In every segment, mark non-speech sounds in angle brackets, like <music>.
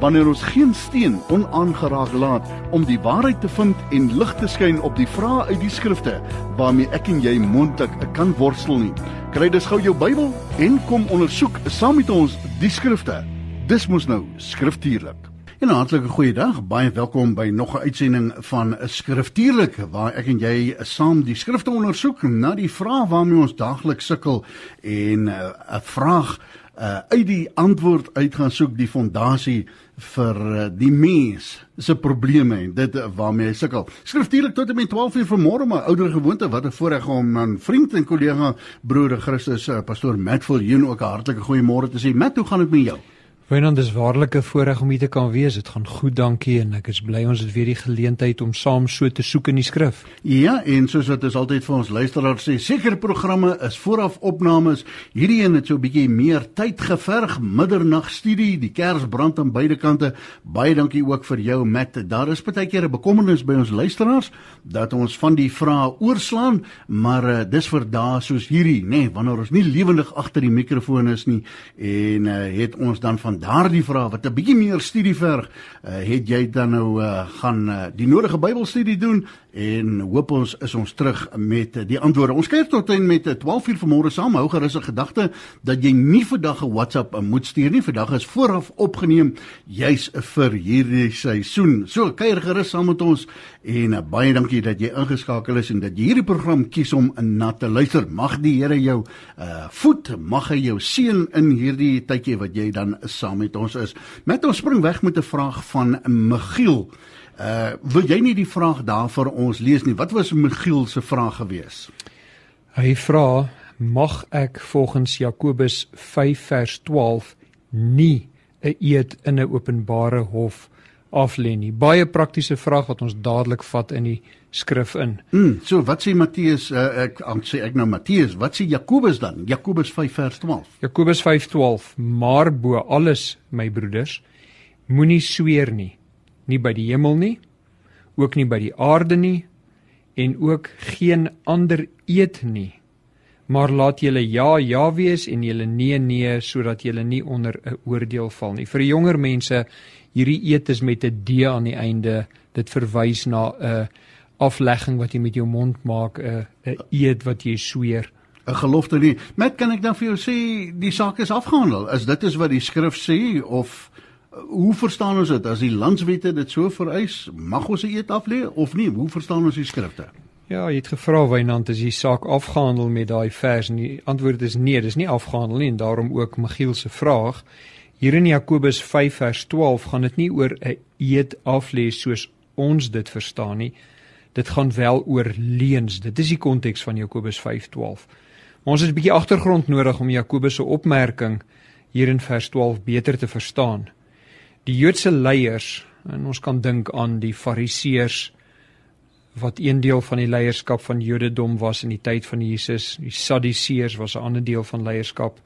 wanneer ons geen steen onaangeraak laat om die waarheid te vind en lig te skyn op die vrae uit die skrifte waarmee ek en jy mondelik kan worstel nie. Kry dus gou jou Bybel en kom ondersoek saam met ons die skrifte. Dis mos nou skriftuurlik. En 'n hartlike goeiedag. Baie welkom by nog 'n uitsending van 'n skriftuurlik waar ek en jy saam die skrifte ondersoek na die vrae waarmee ons daagliks sukkel en uh, 'n vraag uh, uit die antwoord uit gaan soek die fondasie vir uh, die mens se probleme en dit uh, waarmee hy sukkel. Skriftuurlik tot en met 12 uur vanmôre maar ouer gewoonte wat 'n voorreg om aan vriend en kollega broeder Christus uh, pastoor Matt Viljoen ook 'n hartlike goeiemôre te sê. Matt, hoe gaan dit met jou? Wynand is waarlik 'n voorreg om hier te kan wees. Dit gaan goed, dankie en ek is bly ons het weer die geleentheid om saam so te soek in die skrif. Ja, en soos wat ons altyd vir ons luisteraars sê, sekere programme is vooraf opnames. Hierdie een het so 'n bietjie meer tyd geverg, middernag studie, die kers brand aan beide kante. Baie dankie ook vir jou Matt. Daar is baie keer 'n bekommernis by ons luisteraars dat ons van die vrae oorslaan, maar uh, dis vir dae soos hierdie, nê, nee, wanneer ons nie lewendig agter die mikrofoon is nie en uh, het ons dan van daardie vraag wat 'n bietjie meer studie verg, uh, het jy dan nou uh, gaan uh, die nodige Bybelstudie doen en hoop ons is ons terug met die antwoorde. Ons kyk tot en met 12 uur vanmôre saam. Hou gerus 'n gedagte dat jy nie vandag 'n WhatsApp moet stuur nie. Vandag is vooraf opgeneem juis vir hierdie seisoen. So kuier gerus saam met ons en baie dankie dat jy ingeskakel is en dat jy hierdie program kies om na te luister. Mag die Here jou uh voed, mag hy jou seën in hierdie tydjie wat jy dan saam met ons is. Met ons spring weg met 'n vraag van Michiel. Uh wil jy nie die vraag daar vir ons lees nie? Wat was Michiel se vraag gewees? Hy vra: "Mag ek volgens Jakobus 5 vers 12 nie 'n eed in 'n openbare hof aflê nie?" Baie praktiese vraag wat ons dadelik vat in die skrif in. Mm, so wat sê Matteus uh, ek sê ek nou Matteus, wat sê Jakobus dan? Jakobus 5 vers 12. Jakobus 5:12: "Maar bo alles, my broeders, moenie sweer nie." Nie by die hemel nie, ook nie by die aarde nie en ook geen ander eed nie. Maar laat julle ja ja wees en julle nee nee sodat julle nie onder 'n oordeel val nie. Vir jonger mense hierdie eed is met 'n D aan die einde. Dit verwys na 'n aflegging wat jy met jou mond maak, 'n 'n eed wat jy sweer. 'n Gelofte nie. Met kan ek dan vir jou sê die saak is afgehandel. Is dit is wat die skrif sê of hoe verstaan ons dit as die landswette dit so vereis mag ons eet af lê of nie hoe verstaan ons die skrifte Ja, jy het gevra Wynand is die saak afgehandel met daai vers en die antwoord is nee, dis nie afgehandel nie en daarom ook Michiel se vraag. Hier in Jakobus 5 vers 12 gaan dit nie oor 'n eet af lê soos ons dit verstaan nie. Dit gaan wel oor leuns. Dit is die konteks van Jakobus 5:12. Maar ons het 'n bietjie agtergrond nodig om Jakobus se opmerking hier in vers 12 beter te verstaan. Die Joodse leiers, en ons kan dink aan die Fariseërs wat een deel van die leierskap van Jodendom was in die tyd van Jesus, die Sadduseërs was 'n ander deel van leierskap.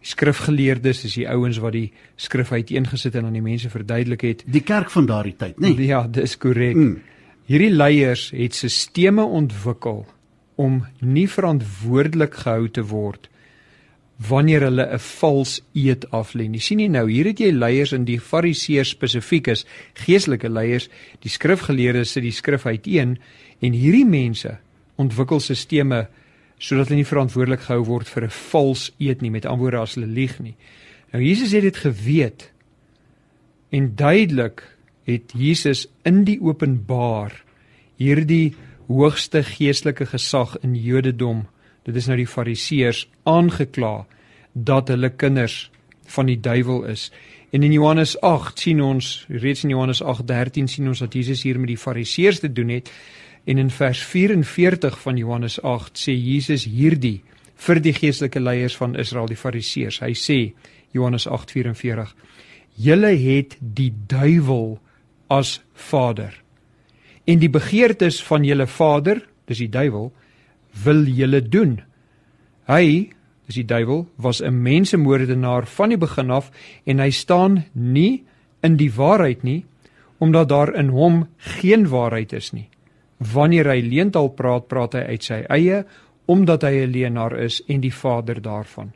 Die skrifgeleerdes is die ouens wat die skrif uiteengesit en aan die mense verduidelik het. Die kerk van daardie tyd, né? Nee? Ja, dis korrek. Mm. Hierdie leiers het stelsels ontwikkel om nie verantwoordelik gehou te word wanneer hulle 'n vals eed aflê. Jy sien nie nou, hier het jy leiers in die Fariseërs spesifiek is, geestelike leiers, die skrifgeleerdes sit die skrif uiteen en hierdie mense ontwikkel stelsels sodat hulle nie verantwoordelik gehou word vir 'n vals eed nie, met antwoorde as hulle lieg nie. Nou Jesus het dit geweet en duidelik het Jesus in die openbaar hierdie hoogste geestelike gesag in Jodendom dit is nou die fariseërs aangekla dat hulle kinders van die duiwel is. En in Johannes 8 sien ons reeds in Johannes 8:13 sien ons dat Jesus hier met die fariseërs te doen het. En in vers 44 van Johannes 8 sê Jesus hierdie vir die geestelike leiers van Israel, die fariseërs. Hy sê Johannes 8:44: "Julle het die duiwel as vader en die begeertes van julle vader, dis die duiwel, wil julle doen. Hy, dis die duiwel, was 'n mensemoordenaar van die begin af en hy staan nie in die waarheid nie omdat daar in hom geen waarheid is nie. Wanneer hy leental praat, praat hy uit sy eie omdat hy 'n leenaar is en die vader daarvan.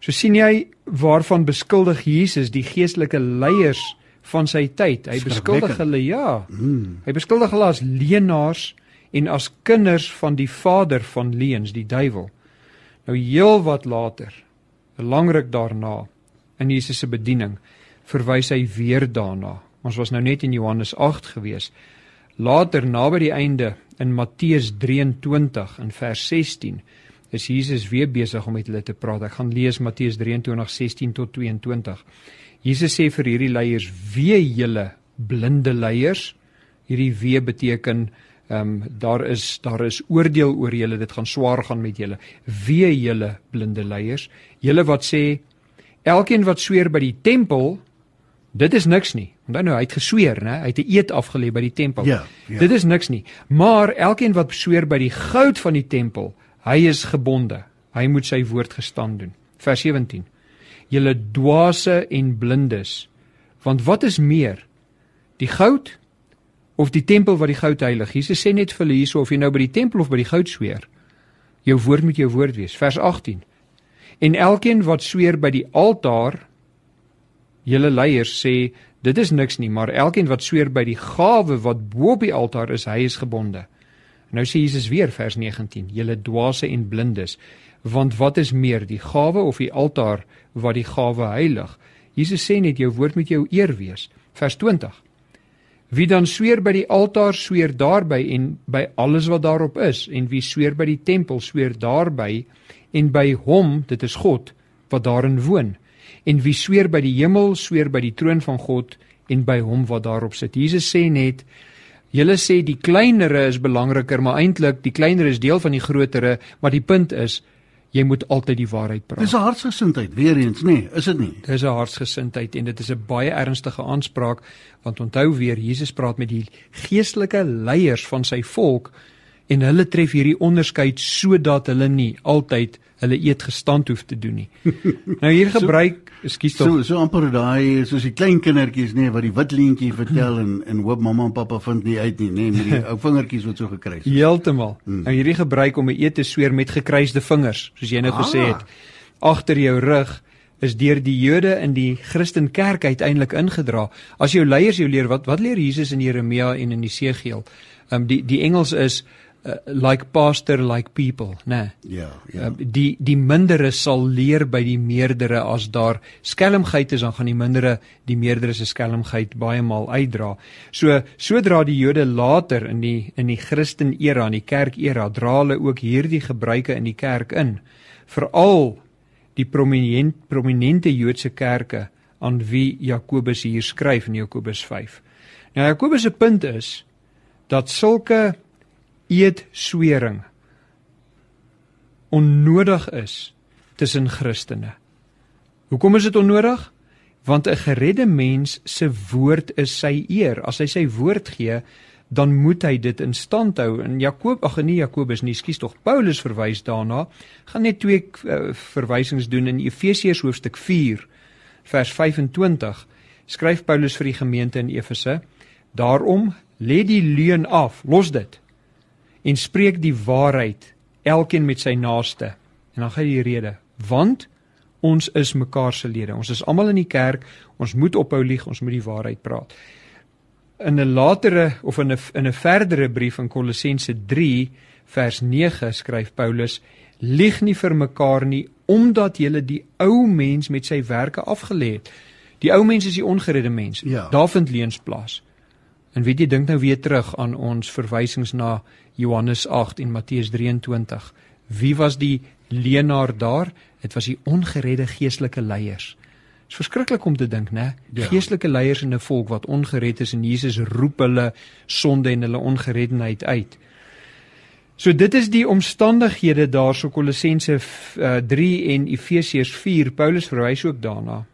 So sien jy waarvan beskuldig Jesus die geestelike leiers van sy tyd. Hy beskuldig hulle ja. Mm. Hy beskuldig hulle as leenaars en as kinders van die vader van leuns, die duiwel. Nou heel wat later, 'n lang ruk daarna in Jesus se bediening, verwys hy weer daarna. Ons was nou net in Johannes 8 gewees. Later naby die einde in Matteus 23 in vers 16 is Jesus weer besig om met hulle te praat. Ek gaan lees Matteus 23:16 tot 22. Jesus sê vir hierdie leiers: "Wee julle blinde leiers." Hierdie wee beteken ehm um, daar is daar is oordeel oor julle. Dit gaan swaar gaan met julle. Wee julle blinde leiers. Julle wat sê elkeen wat sweer by die tempel Dit is niks nie. Onthou nou, hy het gesweer, né? Hy het 'n eed afgelê by die tempel. Ja, ja. Dit is niks nie. Maar elkeen wat sweer by die goud van die tempel, hy is gebonde. Hy moet sy woord gestaan doen. Vers 17. Julle dwaase en blindes. Want wat is meer? Die goud of die tempel wat die goud heilig? Jesus sê net vir hulle hierso of jy nou by die tempel of by die goud sweer, jou woord moet jou woord wees. Vers 18. En elkeen wat sweer by die altaar julle leiers sê dit is niks nie, maar elkeen wat sweer by die gawe wat bo op die altaar is, hy is gebonde. Nou sê Jesus weer vers 19: Julle dwaase en blindes, want wat is meer, die gawe of die altaar wat die gawe heilig? Jesus sê net jou woord moet jou eer wees. Vers 20. Wie dan sweer by die altaar, sweer daarby en by alles wat daarop is, en wie sweer by die tempel, sweer daarby en by hom, dit is God, wat daarin woon en wie sweer by die hemel, sweer by die troon van God en by hom wat daarop sit. Jesus sê net Julle sê die kleinere is belangriker, maar eintlik die kleinere is deel van die grotere, maar die punt is jy moet altyd die waarheid praat. Dis 'n hartsgesindheid weer eens, nê, nee, is dit nie? Dis 'n hartsgesindheid en dit is 'n baie ernstige aanspraak want onthou weer Jesus praat met die geestelike leiers van sy volk en hulle tref hierdie onderskeid sodat hulle nie altyd hulle eet gestand hoef te doen nie. <laughs> nou hier gebruik, ekskuus tog. So so amper daai soos die klein kindertjies nê nee, wat die wit leentjie vertel en en hoop mamma en pappa vind nie uit nie nê nee, met die <laughs> ou vingertjies wat so gekruis is. Heeltemal. Hmm. Nou hierdie gebruik om 'n eet te sweer met gekruisde vingers, soos jy nou ah. gesê het, agter jou rug is deur die Jode in die Christenkerk uiteindelik ingedra. As jou leiers jou leer wat wat leer Jesus in Jeremia en in Jesegiel? Ehm um, die die Engels is uh, like pastor like people, né? Nee. Ja, ja. Uh, die die mindere sal leer by die meerdere as daar skelmgeit is, dan gaan die mindere die meerdere se skelmgeit baie maal uitdra. So sodra die Jode later in die in die Christen era, in die kerk era, dra hulle ook hierdie gebruike in die kerk in. Veral die prominent prominente Joodse kerke aan wie Jakobus hier skryf in Jakobus 5. Nou Jakobus se punt is dat sulke eed swering onnodig is tussen Christene. Hoekom is dit onnodig? Want 'n geredde mens se woord is sy eer. As hy sy woord gee, dan moet hy dit in stand hou. In Jakob, ag nee Jakobus nie, skuis tog Paulus verwys daarna. Gaan net twee uh, verwysings doen in Efesiërs hoofstuk 4 vers 25. Skryf Paulus vir die gemeente in Efese: Daarom lê die leuen af, los dit en spreek die waarheid elkeen met sy naaste. En dan gaan die rede, want ons is mekaar se lede. Ons is almal in die kerk, ons moet ophou lieg, ons moet die waarheid praat. In 'n latere of in 'n in 'n verdere brief in Kolossense 3 vers 9 skryf Paulus: Lieg nie vir mekaar nie omdat julle die ou mens met sy werke afgelê het. Die ou mens is die ongeredde mens. Ja. Daar vind leuns plaas. En weet jy dink nou weer terug aan ons verwysings na Johannes 8 en Matteus 23. Wie was die leenaar daar? Dit was die ongeredde geestelike leiers. Dit is verskriklik om te dink, né? Ja. Geestelike leiers in 'n volk wat ongered is en Jesus roep hulle sonde en hulle ongereddenheid uit. So dit is die omstandighede daarso Kolossense uh, 3 en Efesiërs 4. Paulus verwys ook daarna.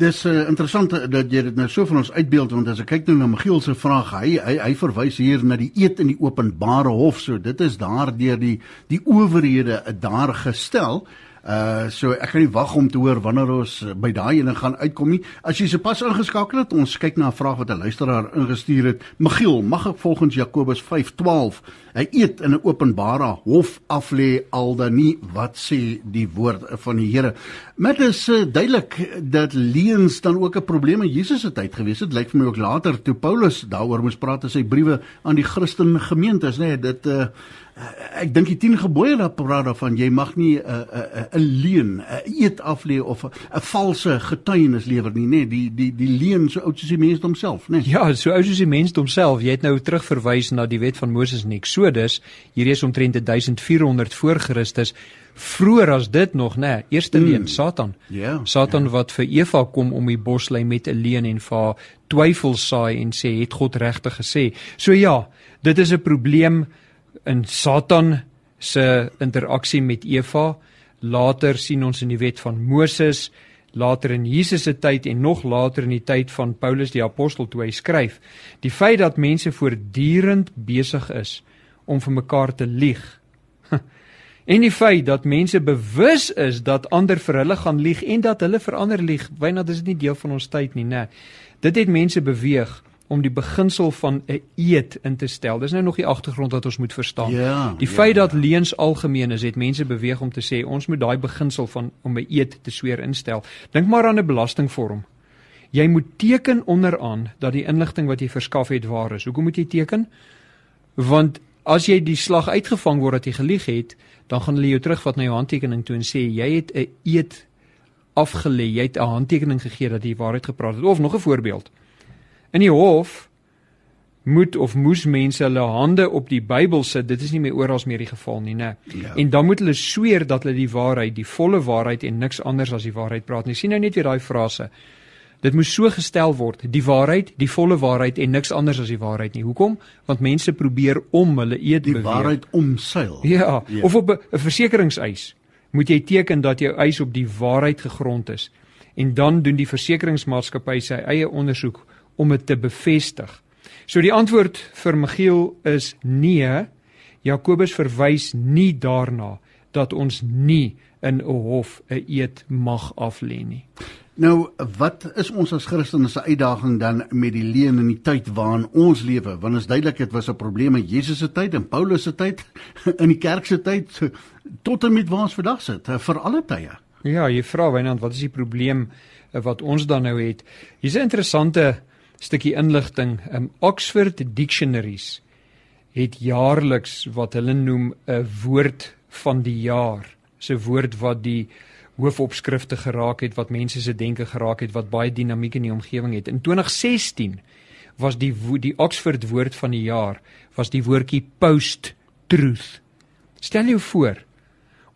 Dis uh, interessant dat jy dit nou so van ons uitbeeld want as ek kyk nou na Michiel se vraag, hy hy hy verwys hier na die eet in die openbare hof. So dit is daardeur die die owerhede daar gestel. Uh so ek kan nie wag om te hoor wanneer ons by daai ene gaan uitkom nie. As jy sopas ingeskakel het, ons kyk na 'n vraag wat 'n luisteraar ingestuur het. Michiel, mag ek volgens Jakobus 5:12 hy eet in 'n openbare hof af lê al dan nie wat sê die woord van die Here. Met is uh, duidelik dat leuns dan ook 'n probleem in Jesus se tyd gewees het. Lyk vir my ook later toe Paulus daaroor moes praat in sy briewe aan die Christen gemeentes, nê, nee, dit uh Uh, ek dink die 10 gebooie daar praat daarvan jy mag nie 'n uh, 'n uh, 'n uh, leuen, 'n eet aflê of 'n valse getuienis lewer nie, nê? Nee, die die die leuen so oud soos die mens homself, nê? Nee. Ja, so oud soos die mens homself. Jy het nou terugverwys na die wet van Moses in Eksodus. Hier is omtrent 1400 voor Christus. Vroeger as dit nog, nê? Nee, eerste hmm. leuen, Satan. Ja. Yeah, Satan yeah. wat vir Eva kom om die boslei met 'n leuen en vir haar twyfel saai en sê, "Het God regtig gesê?" So ja, dit is 'n probleem in Satan se interaksie met Eva. Later sien ons in die wet van Moses, later in Jesus se tyd en nog later in die tyd van Paulus die apostel toe hy skryf, die feit dat mense voortdurend besig is om vir mekaar te lieg. <laughs> En die feit dat mense bewus is dat ander vir hulle gaan lieg en dat hulle vir ander lieg, wyna dis nie deel van ons tyd nie, né? Dit het mense beweeg om die beginsel van 'n eed in te stel. Dis nou nog die agtergrond wat ons moet verstaan. Ja, die feit ja, dat leuns algemeen is, het mense beweeg om te sê ons moet daai beginsel van om 'n eed te sweer instel. Dink maar aan 'n belastingvorm. Jy moet teken onderaan dat die inligting wat jy verskaf het waar is. Hoekom moet jy teken? Want as jy die slag uitgevang word dat jy gelieg het, dan gaan hulle jou terugvat na jou handtekening toe en sê jy het 'n eed afgelê, jy het 'n handtekening gegee dat jy waarheid gepraat het. Of nog 'n voorbeeld. In die hof moet of moes mense hulle hande op die Bybel sit. Dit is nie meer oral meer die geval nie, né? Ja. En dan moet hulle sweer dat hulle die waarheid, die volle waarheid en niks anders as die waarheid praat nie. Sien nou net weer daai frase. Dit moet so gestel word, die waarheid, die volle waarheid en niks anders as die waarheid nie. Hoekom? Want mense probeer om hulle eed beweeg. Die waarheid omseil. Ja, ja. of op 'n versekeringseis moet jy teken dat jou eis op die waarheid gegrond is. En dan doen die versekeringsmaatskappy sy eie ondersoek om dit te bevestig. So die antwoord vir Michiel is nee. Jakobus verwys nie daarna dat ons nie in 'n hof 'n eed mag aflê nie. Nou, wat is ons as Christene se uitdaging dan met die leen in die tyd waarin ons lewe? Want is duidelik dit was 'n probleem in Jesus se tyd en Paulus se tyd, <laughs> in die kerk se tyd tot en met waar ons vandag sit, vir alle tye. Ja, jy vra Wynand, wat is die probleem wat ons dan nou het? Hier's 'n interessante stukkie inligting. Um, Oxford Dictionaries het jaarliks wat hulle noem 'n woord van die jaar. 'n woord wat die hoofopskrifte geraak het, wat mense se denke geraak het, wat baie dinamiek in die omgewing het. In 2016 was die die Oxford woord van die jaar was die woordjie post truth. Stel jou voor,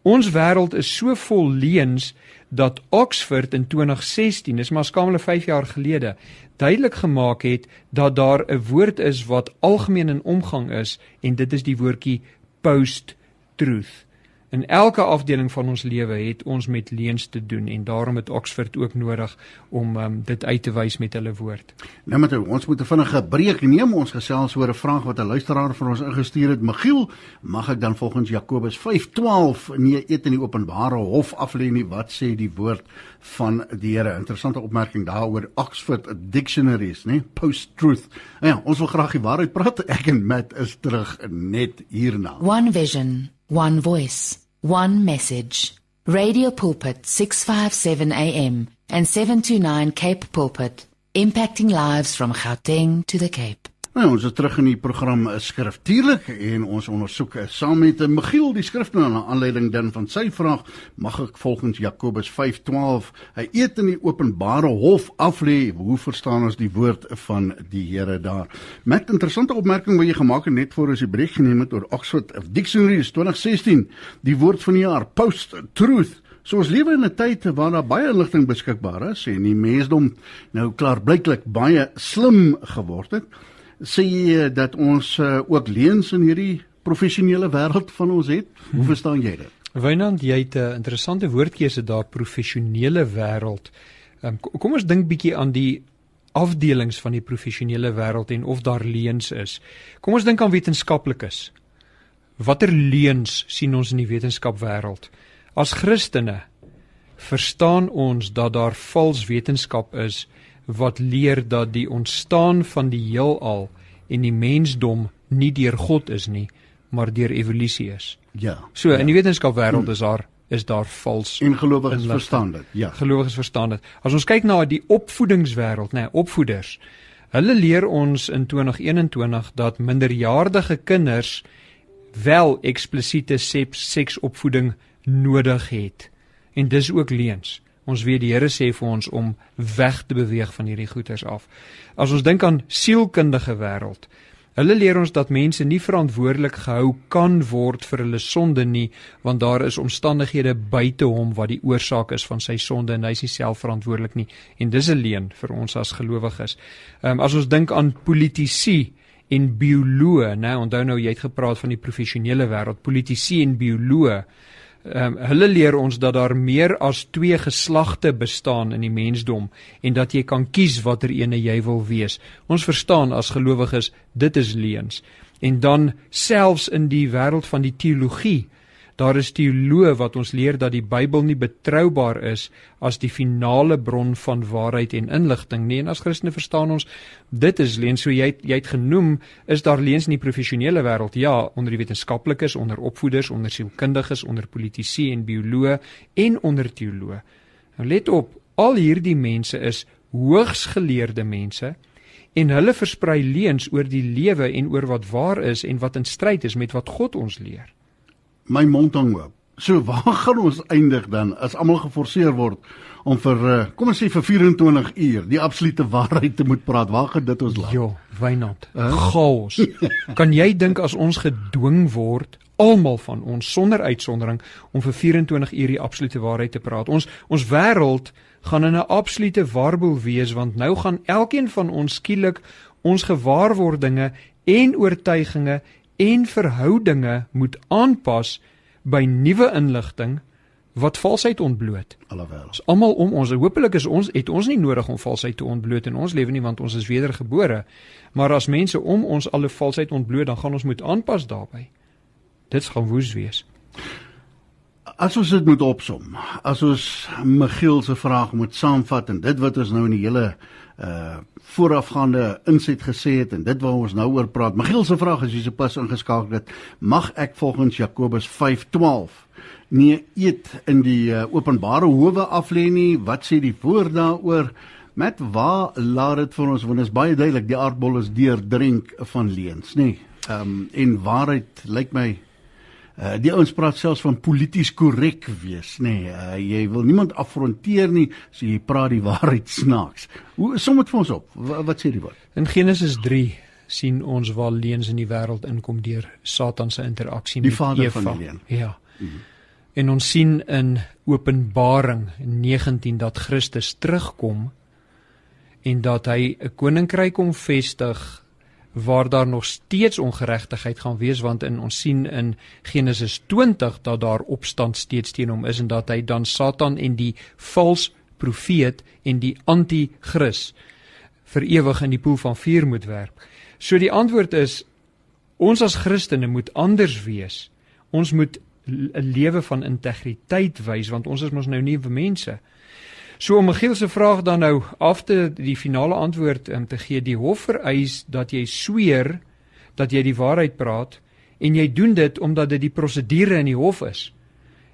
ons wêreld is so vol leuns dat Oxford in 2016, dis maar skamele 5 jaar gelede, duidelik gemaak het dat daar 'n woord is wat algemeen in omgang is en dit is die woordjie post truth. In elke afdeling van ons lewe het ons met leuns te doen en daarom het Oxford ook nodig om um, dit uit te wys met hulle woord. Nou met ons moet 'n vinnige breek neem. Ons gesels oor 'n vraag wat 'n luisteraar vir ons ingestuur het. Michiel, mag ek dan volgens Jakobus 5:12 nee eet in die openbare hof aflê nie wat sê die woord van die Here? Interessante opmerking daaroor Oxford Dictionaries, né? Post truth. Nou ja, ons wil graag die waarheid praat. Ek en Matt is terug net hierna. One vision One voice, one message. Radio Pulpit 657 AM and 729 Cape Pulpit, impacting lives from Gauteng to the Cape. Nou, ons is terug in die program eh, Skriftuurlik en ons ondersoek eh, saam met eh, Michiel die skrif na aanleiding dan van sy vraag mag ek volgens Jakobus 5:12 hy eet in die openbare hof af lê. Hoe verstaan ons die woord van die Here daar? Met interessante opmerking wat jy gemaak het net voor ons die breek geneem het oor Oxford Dictionary 2016 die woord van die jaar post truth So ons lewe in 'n tyd waar daar baie inligting beskikbaar is en die mensdom nou klaarblyklik baie slim geword het sê jy dat ons uh, ook leuns in hierdie professionele wêreld van ons het? Hoe verstaan jy dit? Wynand, jy het 'n interessante woordkeuse daar professionele wêreld. Um, kom ons dink bietjie aan die afdelings van die professionele wêreld en of daar leuns is. Kom ons dink aan wetenskaplikes. Watter leuns sien ons in die wetenskap wêreld? As Christene verstaan ons dat daar vals wetenskap is wat leer dat die ontstaan van die heelal en die mensdom nie deur God is nie, maar deur evolusie is. Ja. So ja. in die wetenskap wêreld is daar is daar vals en gelowiges verstaan dit. Ja. Gelowiges verstaan dit. As ons kyk na die opvoedingswêreld, nê, nee, opvoeders. Hulle leer ons in 2021 dat minderjarige kinders wel eksplisiete seksopvoeding nodig het. En dis ook leuns. Ons weet die Here sê vir ons om weg te beweeg van hierdie goeters af. As ons dink aan sielkundige wêreld, Hulle leer ons dat mense nie verantwoordelik gehou kan word vir hulle sonde nie, want daar is omstandighede buite hom wat die oorsaak is van sy sonde en hy is nie self verantwoordelik nie. En dis 'n leuen vir ons as gelowiges. Ehm um, as ons dink aan politici en bioloë, né, onthou nou jy het gepraat van die professionele wêreld, politici en bioloë Ehm um, hulle leer ons dat daar meer as 2 geslagte bestaan in die mensdom en dat jy kan kies watter ene jy wil wees. Ons verstaan as gelowiges dit is leuns. En dan selfs in die wêreld van die teologie Daar is teoloë wat ons leer dat die Bybel nie betroubaar is as die finale bron van waarheid en inligting nie. En as Christene verstaan ons dit is leens so jy het, jy het genoem is daar leens in die professionele wêreld. Ja, onder die wetenskaplikes, onder opvoeders, onder sielkundiges, onder politici en bioloë en onder teoloë. Nou let op, al hierdie mense is hoogs geleerde mense en hulle versprei leuns oor die lewe en oor wat waar is en wat in stryd is met wat God ons leer my mond hang oop. So <laughs> waar gaan ons eindig dan as almal geforseer word om vir uh, kom ons sê vir 24 uur die absolute <laughs> waarheid te moet praat? Waar gaan dit ons laat? Ja, Wynand. Uh? Chaos. <laughs> kan jy dink as ons gedwing word almal van ons sonder uitsondering om vir 24 uur die absolute waarheid te praat? Ons ons wêreld gaan in 'n absolute warboel wees want nou gaan elkeen van ons skielik ons gewaarwordinge en oortuigings en verhoudinge moet aanpas by nuwe inligting wat valsheid ontbloot. Alhoewel. Ons almal om ons, hopelik is ons het ons nie nodig om valsheid te ontbloot in ons lewe nie want ons is wedergebore. Maar as mense om ons alle valsheid ontbloot, dan gaan ons moet aanpas daarbey. Dit gaan woes wees. As ons dit moet opsom, as ons Michiel se vraag moet saamvat en dit wat ons nou in die hele uh voorafgaande inset gesê het en dit waar ons nou oor praat. Michiel se vraag is hierse pas ingeskakel het. Mag ek volgens Jakobus 5:12 nie eet in die uh, openbare howe af lê nie? Wat sê die woord daaroor? Met waar laat dit vir ons want is baie duidelik die aardbol is deurdrink van leuns, nê? Ehm um, en waarheid lyk my Uh, die ouens praat selfs van polities korrek wees, nê. Nee, uh, jy wil niemand afronteer nie, so jy praat die <laughs> waarheid snaaks. Hoe som dit vir ons op? Wat, wat sê die woord? In Genesis 3 sien ons waar leuns in die wêreld inkom deur Satan se interaksie met Eva. Die vader van die leuen. Ja. Mm -hmm. En ons sien in Openbaring 19 dat Christus terugkom en dat hy 'n koninkryk kom vestig waar daar nog steeds ongeregtigheid gaan wees want in ons sien in Genesis 20 dat daar opstand steeds teen hom is en dat hy dan Satan en die vals profeet en die anti-kris vir ewig in die poel van vuur moet werp. So die antwoord is ons as Christene moet anders wees. Ons moet 'n lewe van integriteit wys want ons is mos nou nuwe mense. So om Michiel se vraag dan nou af te die finale antwoord um, te gee, die hof vereis dat jy sweer dat jy die waarheid praat en jy doen dit omdat dit die prosedure in die hof is.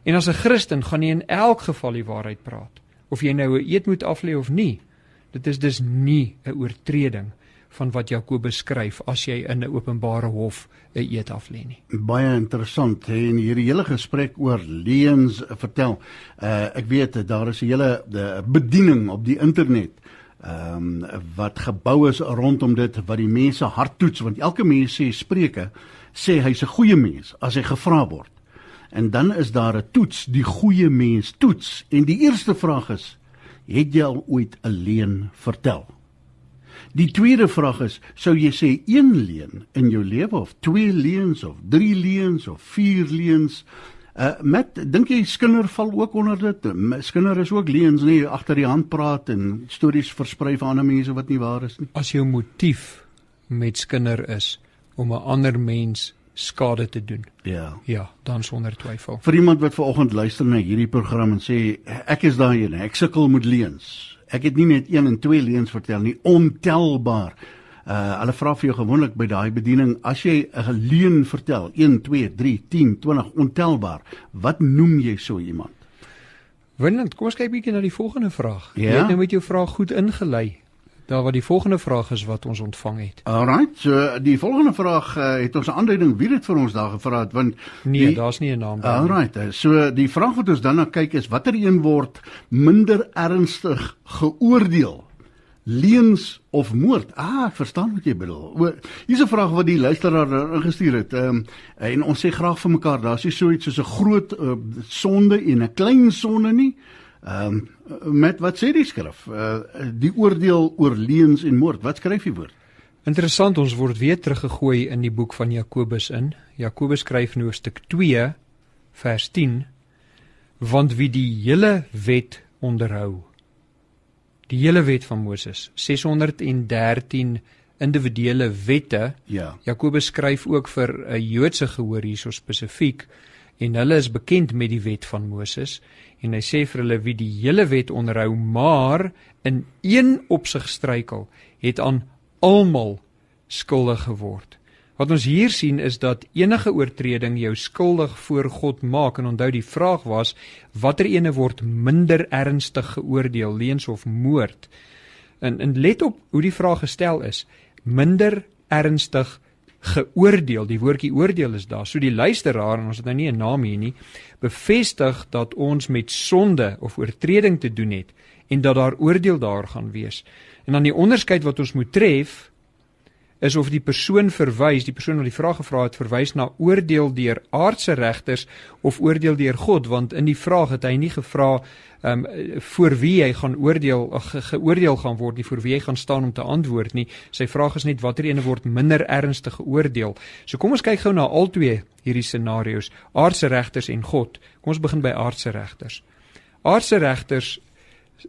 En as 'n Christen gaan jy in elk geval die waarheid praat, of jy nou 'n eed moet aflê of nie. Dit is dus nie 'n oortreding van wat Jakobus skryf as jy in 'n openbare hof 'n eed aflê nie. Baie interessant hè en hierdie hele gesprek oor leuns vertel. Uh ek weet daar is 'n hele bediening op die internet ehm um, wat gebou is rondom dit wat die mense hart toets want elke mens sê spreuke sê hy's 'n goeie mens as hy gevra word. En dan is daar 'n toets, die goeie mens toets en die eerste vraag is het jy al ooit 'n leuen vertel? Die tweede vraag is, sou jy sê een leuen in jou lewe of twee leuns of drie leuns of vier leuns? Uh met dink jy Skinner val ook onder dit? Skinner is ook leuns nie agter die hand praat en stories versprei vir ander mense wat nie waar is nie. As jou motief met Skinner is om 'n ander mens skade te doen. Ja. Ja, dan sonder twyfel. Vir iemand wat vanoggend luister na hierdie program en sê ek is daai een, ek sukkel met leuns. Ek het nie net een en twee leuns vertel nie, ontelbaar. Uh hulle vra vir jou gewoonlik by daai bediening as jy 'n leuen vertel, 1 2 3 10 20 ontelbaar, wat noem jy so iemand? Winland, kom ons kyk bietjie na die volgende vraag. Ja? Jy het nou met jou vraag goed ingelei. Daar wat die volgende vraag is wat ons ontvang het. Alright, so die volgende vraag uh, het ons 'n aanduiding wie dit vir ons daar gevra het want Nee, daar's nie 'n naam daar. Alright, uh, so die vraag wat ons dan na kyk is watter een word minder ernstig geoordeel? Leuns of moord? Ah, ek verstaan wat jy bedoel. O, hier's 'n vraag wat die luisteraar ingestuur het. Ehm um, en ons sê graag vir mekaar, daar's nie so iets soos 'n groot uh, sonde en 'n klein sonde nie. Ehm um, met wat sê die skrif? Uh die oordeel oor leuns en moord. Wat skryf die woord? Interessant, ons word weer teruggegooi in die boek van Jakobus in. Jakobus skryf in hoofstuk 2 vers 10: Want wie die hele wet onderhou, die hele wet van Moses, 613 individuele wette. Ja. Jakobus skryf ook vir 'n Joodse gehoor hierso spesifiek en hulle is bekend met die wet van Moses en hy sê vir hulle wie die hele wet onderhou maar in een opsig struikel het aan almal skuldig geword. Wat ons hier sien is dat enige oortreding jou skuldig voor God maak en onthou die vraag was watter ene word minder ernstig geoordeel leens of moord. En en let op hoe die vraag gestel is minder ernstig geoordeel. Die woordjie oordeel is daar. So die luisteraar en ons het nou nie 'n naam hier nie, bevestig dat ons met sonde of oortreding te doen het en dat daar oordeel daar gaan wees. En dan die onderskeid wat ons moet tref is of die persoon verwys, die persoon wat die vraag gevra het, verwys na oordeel deur aardse regters of oordeel deur God, want in die vraag het hy nie gevra ehm um, voor wie hy gaan oordeel ge, geoordeel gaan word nie, voor wie hy gaan staan om te antwoord nie. Sy vraag is net watter ene word minder ernstig geoordeel. So kom ons kyk gou na al twee hierdie scenario's, aardse regters en God. Kom ons begin by aardse regters. Aardse regters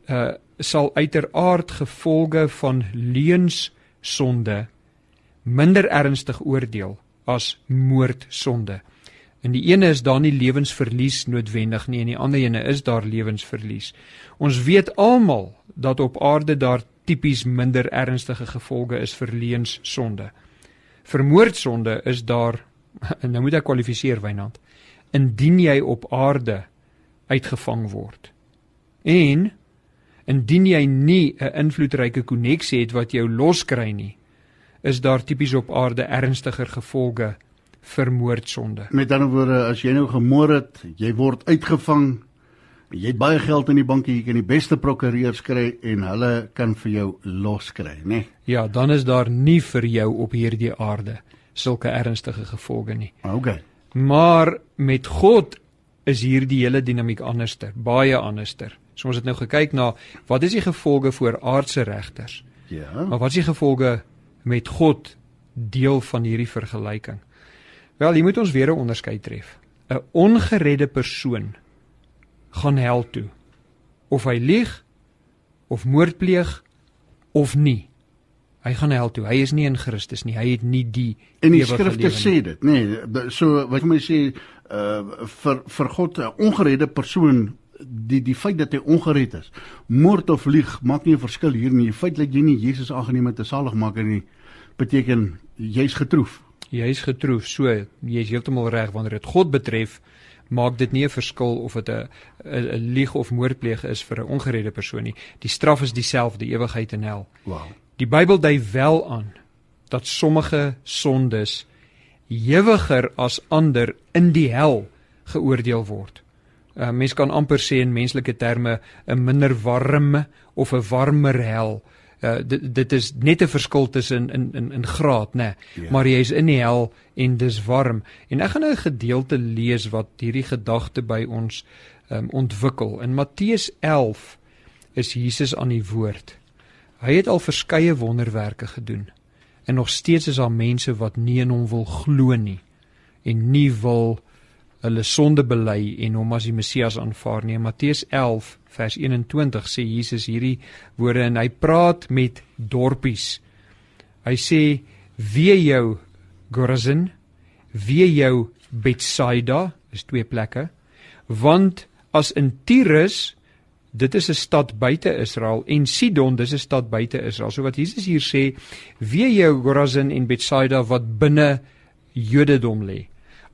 uh sal uiteraard gevolge van leuns sonde minder ernstig oordeel as moordsonde. In die ene is daar nie lewensverlies noodwendig nie en die ander ene is daar lewensverlies. Ons weet almal dat op aarde daar tipies minder ernstige gevolge is vir leuns-sonde. Vir moordsonde is daar <laughs> en nou moet ek kwalifiseer Wynand indien jy op aarde uitgevang word. En indien jy nie 'n invloedryke koneksie het wat jou loskry nie, is daar tipies op aarde ernstiger gevolge vir moordsonde. Met ander woorde, as jy nou gemoor het, jy word uitgevang, jy het baie geld in die bank, jy kan die beste prokureurs kry en hulle kan vir jou loskry, né? Nee? Ja, dan is daar nie vir jou op hierdie aarde sulke ernstige gevolge nie. Okay. Maar met God is hierdie hele dinamiek anderster, baie anderster. So ons het nou gekyk na wat is die gevolge vir aardse regters? Ja. Maar wat is die gevolge met God deel van hierdie vergelyking? Wel, hier moet ons weer 'n onderskeid tref. 'n Ongeredde persoon gaan hel toe. Of hy lieg of moord pleeg of nie. Hy gaan hel toe. Hy is nie in Christus nie. Hy het nie die En die skrifte sê dit, nê. Nee, so wat jy my sê uh vir vir God 'n ongeredde persoon die die feit dat hy ongered is. Moord of lieg maak nie 'n verskil hier nie. Die feit dat jy nie Jesus aangeneem het as saligmaker nie beteken jy's getroef. Jy's getroof. So, jy's heeltemal reg wanneer dit God betref, maak dit nie 'n verskil of dit 'n 'n 'n lieg of moordpleeg is vir 'n ongeredde persoon nie. Die straf is dieselfde, ewigheid in hel. Wow. Die Bybel dui wel aan dat sommige sondes hewiger as ander in die hel geoordeel word. Uh, Mens kan amper sê in menslike terme 'n minder warm of 'n warmer hel. Uh, dit dit is net 'n verskil tussen in in in graad, né? Nee. Ja. Maar jy's in die hel en dis warm. En ek gaan nou 'n gedeelte lees wat hierdie gedagte by ons um, ontwikkel. In Matteus 11 is Jesus aan die woord. Hy het al verskeie wonderwerke gedoen. En nog steeds is daar mense wat nie in hom wil glo nie en nie wil hulle sonde bely en hom as die Messias aanvaar nie. Matteus 11 vers 21 sê Jesus hierdie woorde en hy praat met dorpies. Hy sê: "Wee jou Gorazin, wee jou Betsaida, is twee plekke, want as in Tyrus dit is 'n stad buite Israel en Sidon dis 'n stad buite Israel. So wat Jesus hier sê, wee jou Gorazin en Betsaida wat binne Jodendom lê.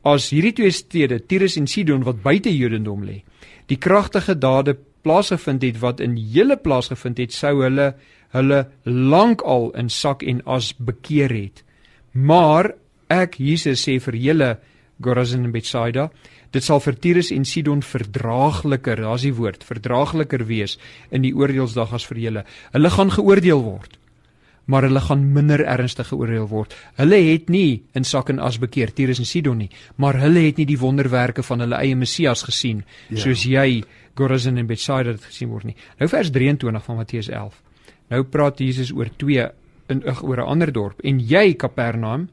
As hierdie twee stede, Tyrus en Sidon wat buite Jodendom lê, die kragtige dade plaasgevind het wat in hele plaas gevind het, sou hulle hulle lankal in sak en as bekeer het. Maar ek Jesus sê vir julle Gorazin en Betsaida, Dit sal vir Tyrus en Sidon verdraagliker, daar's die woord, verdraagliker wees in die oordeelsdag as vir julle. Hulle gaan geoordeel word, maar hulle gaan minder ernstig geoordeel word. Hulle het nie in sak en as bekeer Tyrus en Sidon nie, maar hulle het nie die wonderwerke van hulle eie Messias gesien ja. soos jy Gorazin en Bethsaida het gesien word nie. Nou vers 23 van Matteus 11. Nou praat Jesus oor twee in oor 'n ander dorp en jy Kapernaum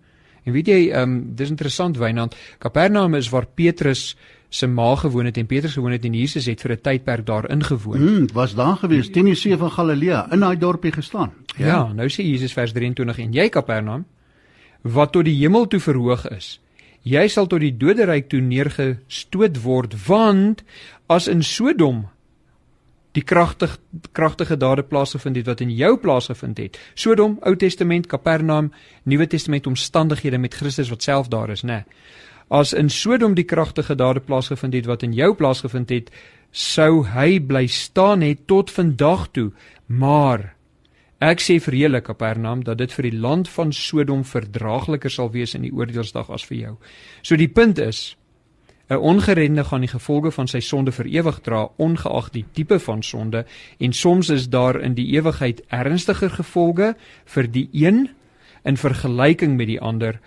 En weet jy, ehm um, dis interessant Wynand, Kapernaum is waar Petrus se ma gewoon het en Petrus gewoon het en Jesus het vir 'n tydperk daar ingewoon. Mm, was daar gewees teen die see van Galilea in daai dorpie gestaan. Ja. ja, nou sê Jesus vers 23 en jy Kapernaum wat tot die hemel toe verhoog is. Jy sal tot die doderyk toe neergestoot word want as in Sodom die kragtig kragtige dade plaasgevind het wat in jou plaasgevind het. Sodom, Ou Testament, Kapernaum, Nuwe Testament omstandighede met Christus wat self daar is, né? Nee. As in Sodom die kragtige dade plaasgevind het wat in jou plaasgevind het, sou hy bly staan het tot vandag toe. Maar ek sê vir julle Kapernaum dat dit vir die land van Sodom verdraagliker sal wees in die oordeelsdag as vir jou. So die punt is 'n Ongeredde gaan die gevolge van sy sonde vir ewig dra, ongeag die tipe van sonde, en soms is daar in die ewigheid ernstiger gevolge vir die een in vergelyking met die ander,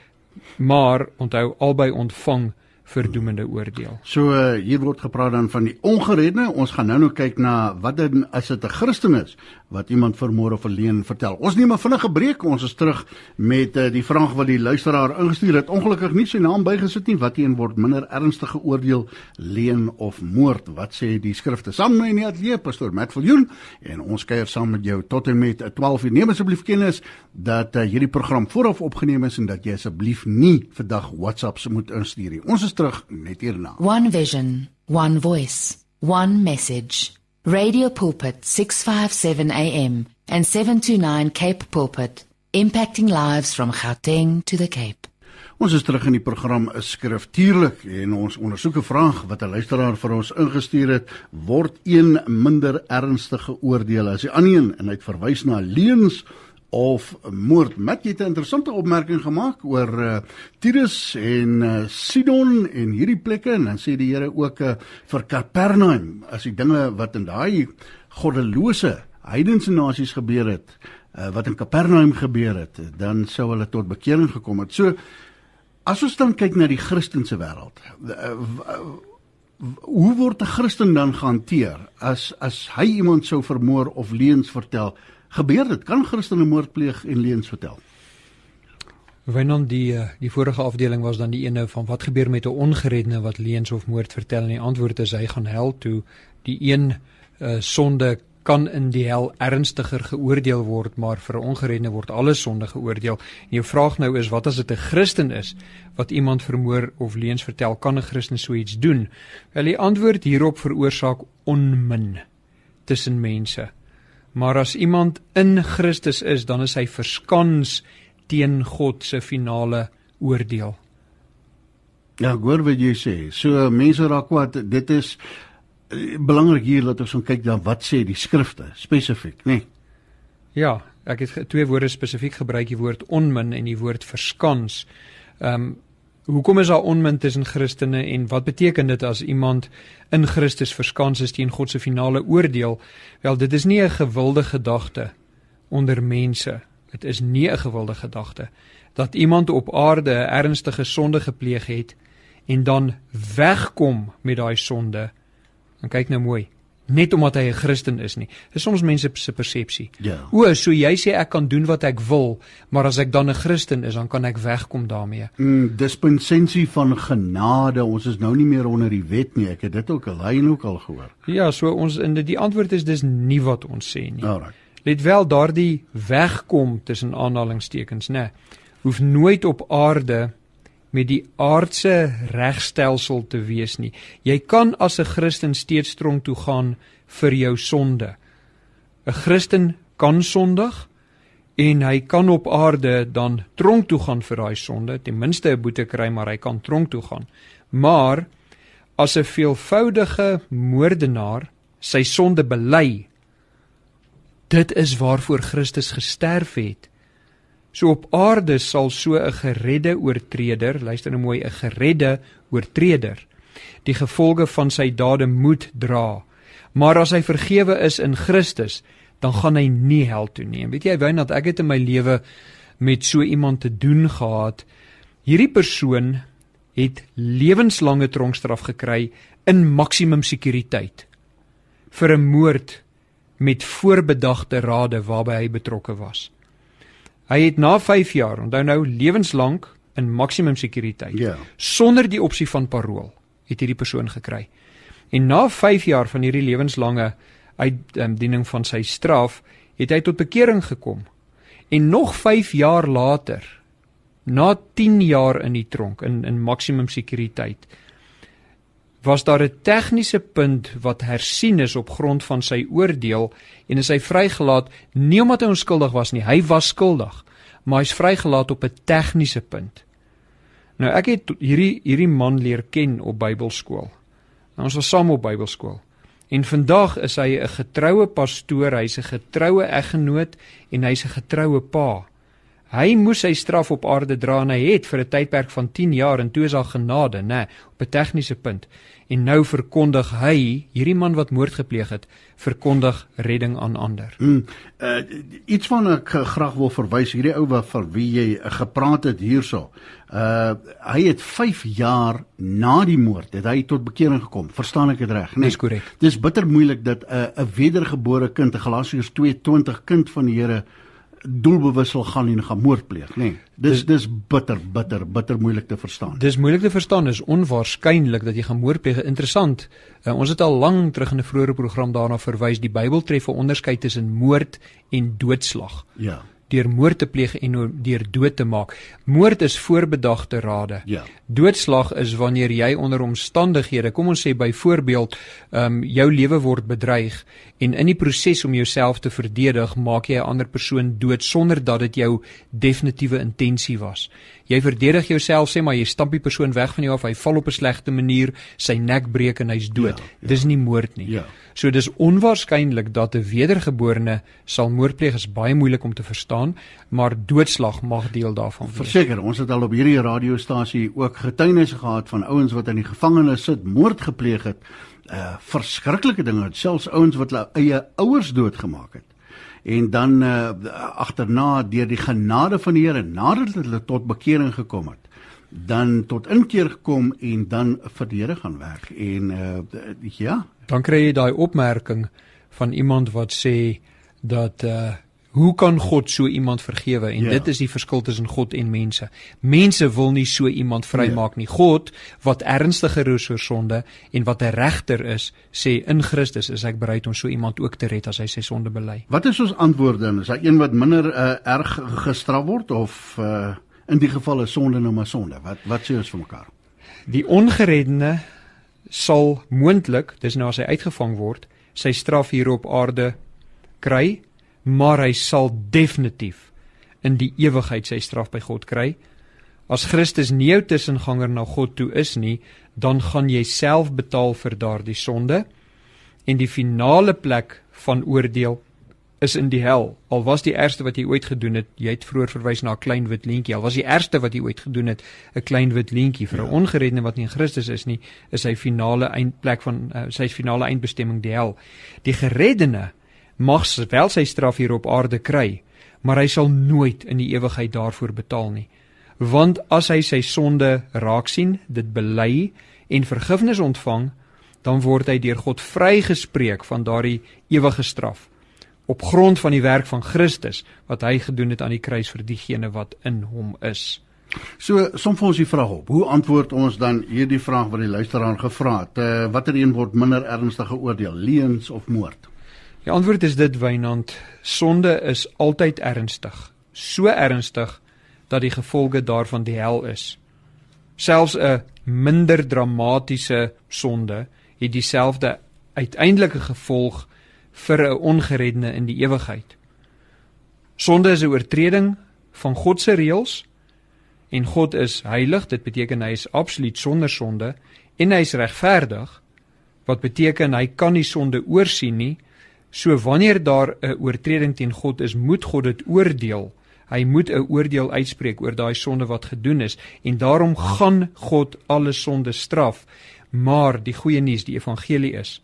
maar onthou albei ontvang verdoemende oordeel. So uh, hier word gepraat dan van die ongeredde. Ons gaan nou nou kyk na wat dan as dit 'n Christen is wat iemand vermoor of verleen vertel. Ons neem 'n vinnige breek. Ons is terug met uh, die vraag wat die luisteraar ingestuur het. Ongelukkig nie sy naam bygesit nie. Wat een word minder ernstige oordeel leen of moord? Wat sê die skrifte? Saam met my in die ateljee pastoor Matt Viljoen en ons kuier saam met jou tot en met 12 uur. Neem asseblief kennis dat uh, hierdie program vooraf opgeneem is en dat jy asseblief nie vandag WhatsApps moet instuur nie. Ons is terug net hierna. One vision, one voice, one message. Radio Pulpit 657 AM and 729 Cape Pulpit, impacting lives from Gauteng to the Cape. Ons is terug in die program Skriftuurlik en ons ondersoek 'n vraag wat 'n luisteraar vir ons ingestuur het, word een minder ernstige oordeel as die ander een en hy het verwys na leuns of moord. Mat jy 'n interessante opmerking gemaak oor uh, Tyrus en uh, Sidon en hierdie plekke en dan sê die Here ook uh, vir Capernaum as die dinge wat in daai goddelose heidense nasies gebeur het, uh, wat in Capernaum gebeur het, dan sou hulle tot bekering gekom het. So as ons dan kyk na die Christelike wêreld, uh, hoe word 'n Christen dan gehanteer as as hy iemand sou vermoor of leuns vertel? Gebeur dit? Kan Christene moord pleeg en leuns vertel? Wanneer die eh, die vorige afdeling was dan die ene van wat gebeur met 'n ongeredde wat leuns of moord vertel en die antwoord is hy gaan hel toe. Die een uh, sonde kan in die hel ernstiger geoordeel word, maar vir 'n ongeredde word alle sonde geoordeel. En jou vraag nou is wat as dit 'n Christen is wat iemand vermoor of leuns vertel, kan 'n Christen so iets doen? Wel die antwoord hierop veroorsaak onmin tussen mense. Maar as iemand in Christus is, dan is hy verskans teen God se finale oordeel. Ja, hoor wat jy sê. So mense raak kwaad. Dit is uh, belangrik hier dat ons kyk dan wat sê die skrifte spesifiek, nê? Nee. Ja, ek het twee woorde spesifiek gebruik, die woord onmin en die woord verskans. Ehm um, Hoekom is daar onmin tussen Christene en wat beteken dit as iemand in Christus verskans is teen God se finale oordeel? Wel, dit is nie 'n gewilde gedagte onder mense. Dit is nie 'n gewilde gedagte dat iemand op aarde 'n ernstige sonde gepleeg het en dan wegkom met daai sonde. En kyk nou mooi. Net omdat hy 'n Christen is nie. Dis soms mense se persepsie. Ja. O, so jy sê ek kan doen wat ek wil, maar as ek dan 'n Christen is, dan kan ek wegkom daarmee. Mm, dispensensie van genade. Ons is nou nie meer onder die wet nie. Ek het dit ook al hy ook al gehoor. Ja, so ons in die, die antwoord is dis nie wat ons sê nie. Alraai. Let wel daardie wegkom tussen aanhalingstekens, né? Hoef nooit op aarde met die aardse regstelsel te wees nie. Jy kan as 'n Christen steeds tronk toe gaan vir jou sonde. 'n Christen kan sondig en hy kan op aarde dan tronk toe gaan vir daai sonde, ten minste 'n boete kry, maar hy kan tronk toe gaan. Maar as 'n veelvoudige moordenaar sy sonde bely, dit is waarvoor Christus gesterf het. So op aarde sal so 'n geredde oortreder, luister nou mooi, 'n geredde oortreder, die gevolge van sy dade moet dra. Maar as hy vergewe is in Christus, dan gaan hy nie hel toe nie. Weet jy, Wynand, ek het in my lewe met so iemand te doen gehad. Hierdie persoon het lewenslange tronkstraf gekry in maksimum sekuriteit vir 'n moord met voorbedagte rade waarby hy betrokke was. Hy het na 5 jaar, onthou nou lewenslank in maksimum sekuriteit, Ja. sonder die opsie van parol, het hierdie persoon gekry. En na 5 jaar van hierdie lewenslange uitdiening van sy straf, het hy tot bekering gekom. En nog 5 jaar later, na 10 jaar in die tronk in in maksimum sekuriteit, was daar 'n tegniese punt wat hersien is op grond van sy oordeel en is hy vrygelaat nie omdat hy onskuldig was nie, hy was skuldig, maar hy's vrygelaat op 'n tegniese punt. Nou ek het hierdie hierdie man leer ken op Bybelskool. Nou ons was saam op Bybelskool. En vandag is hy 'n getroue pastoor, hy's 'n getroue eggenoot en hy's 'n getroue pa. Hy moes sy straf op aarde dra en hy het vir 'n tydperk van 10 jaar en toe is daar genade, nê, nee, op 'n tegniese punt. En nou verkondig hy, hierdie man wat moord gepleeg het, verkondig redding aan ander. Mm, uh, iets van ek graag wil verwys hierdie ou wat vir wie jy gepraat het hierso. Uh hy het 5 jaar na die moord het hy tot bekering gekom. Verstaan ek dit reg? Dis korrek. Dis bitter moeilik dat 'n uh, 'n wedergebore kind, 'n Galasiërs 2:20 kind van die Here doelbewus sal gaan en gaan moord pleeg, nê. Nee, dis dis bitter bitter bitter moeilik te verstaan. Dis moeilik te verstaan, is onwaarskynlik dat jy gaan moord pleeg. Interessant. Uh, ons het al lank terug in 'n vroeëre program daarna verwys. Die Bybel tref 'n onderskeid tussen moord en doodslag. Ja. Deur moord te pleeg en deur dood te maak. Moord is voorbedagte rade. Ja. Doodslag is wanneer jy onder omstandighede, kom ons sê byvoorbeeld, ehm um, jou lewe word bedreig en in die proses om jouself te verdedig, maak jy 'n ander persoon dood sonder dat dit jou definitiewe intensie was. Jy verdedig jouself sê maar jy stamp die persoon weg van jou af, hy val op 'n slegte manier, sy nek breek en hy's dood. Ja, ja. Dis nie moord nie. Ja. So dis onwaarskynlik dat 'n wedergeborene sal moord pleeg is baie moeilik om te verstaan, maar doodslag mag deel daarvan wees. Verseker, ons het al op hierdie radiostasie ook getuienisse gehad van ouens wat in die gevangenis sit, moord gepleeg het. Uh verskriklike dinge, selfs ouens wat hulle eie ouers doodgemaak het. En dan uh agterna deur die genade van die Here nadat hulle tot bekering gekom het, dan tot inkeer gekom en dan vir die Here gaan werk. En uh ja, Dan kry jy daai opmerking van iemand wat sê dat uh hoe kan God so iemand vergewe? En Ja. dit is die verskil tussen God en mense. Mense wil nie so iemand vrymaak nie. God wat ernstiger is oor sonde en wat 'n regter is, sê in Christus is ek bereid om so iemand ook te red as hy sy sonde bely. wat is ons antwoord dan? Is daar een wat minder uh, erg gestraf word of uh in die geval is sonde nou maar sonde? Wat wat sê ons vir mekaar? Die ongereddene sal moontlik, dis nou as hy uitgevang word, sy straf hier op aarde kry, maar hy sal definitief in die ewigheid sy straf by God kry. As Christus nie jou tussenganger na God toe is nie, dan gaan jy self betaal vir daardie sonde en die finale plek van oordeel is in die hel. Al was die ergste wat jy ooit gedoen het, jy het vroeër verwys na 'n klein wit leentjie. Al was die ergste wat jy ooit gedoen het 'n klein wit leentjie vir 'n ja. ongeredde wat nie in Christus is nie, is sy finale eindplek van uh, sy finale eindbestemming die hel. Die gereddene mag wel sy straf hier op aarde kry, maar hy sal nooit in die ewigheid daarvoor betaal nie. Want as hy sy sonde raak sien, dit bely en vergifnis ontvang, dan word hy deur God vrygespreek van daardie ewige straf op grond van die werk van Christus wat hy gedoen het aan die kruis vir diegene wat in hom is. So som vir ons die vraag op. Hoe antwoord ons dan hierdie vraag wat die luisteraar gevra het? Uh, watter een word minder ernstig geoordeel, leuns of moord? Die antwoord is dit Wynand, sonde is altyd ernstig. So ernstig dat die gevolge daarvan die hel is. Selfs 'n minder dramatiese sonde het dieselfde uiteindelike gevolg vir 'n ongeredde in die ewigheid. Sonde is 'n oortreding van God se reëls en God is heilig, dit beteken hy is absoluut sonder sonde en hy is regverdig wat beteken hy kan nie sonde oorsien nie. So wanneer daar 'n oortreding teen God is, moet God dit oordeel. Hy moet 'n oordeel uitspreek oor daai sonde wat gedoen is en daarom gaan God alle sonde straf. Maar die goeie nuus, die evangelie is,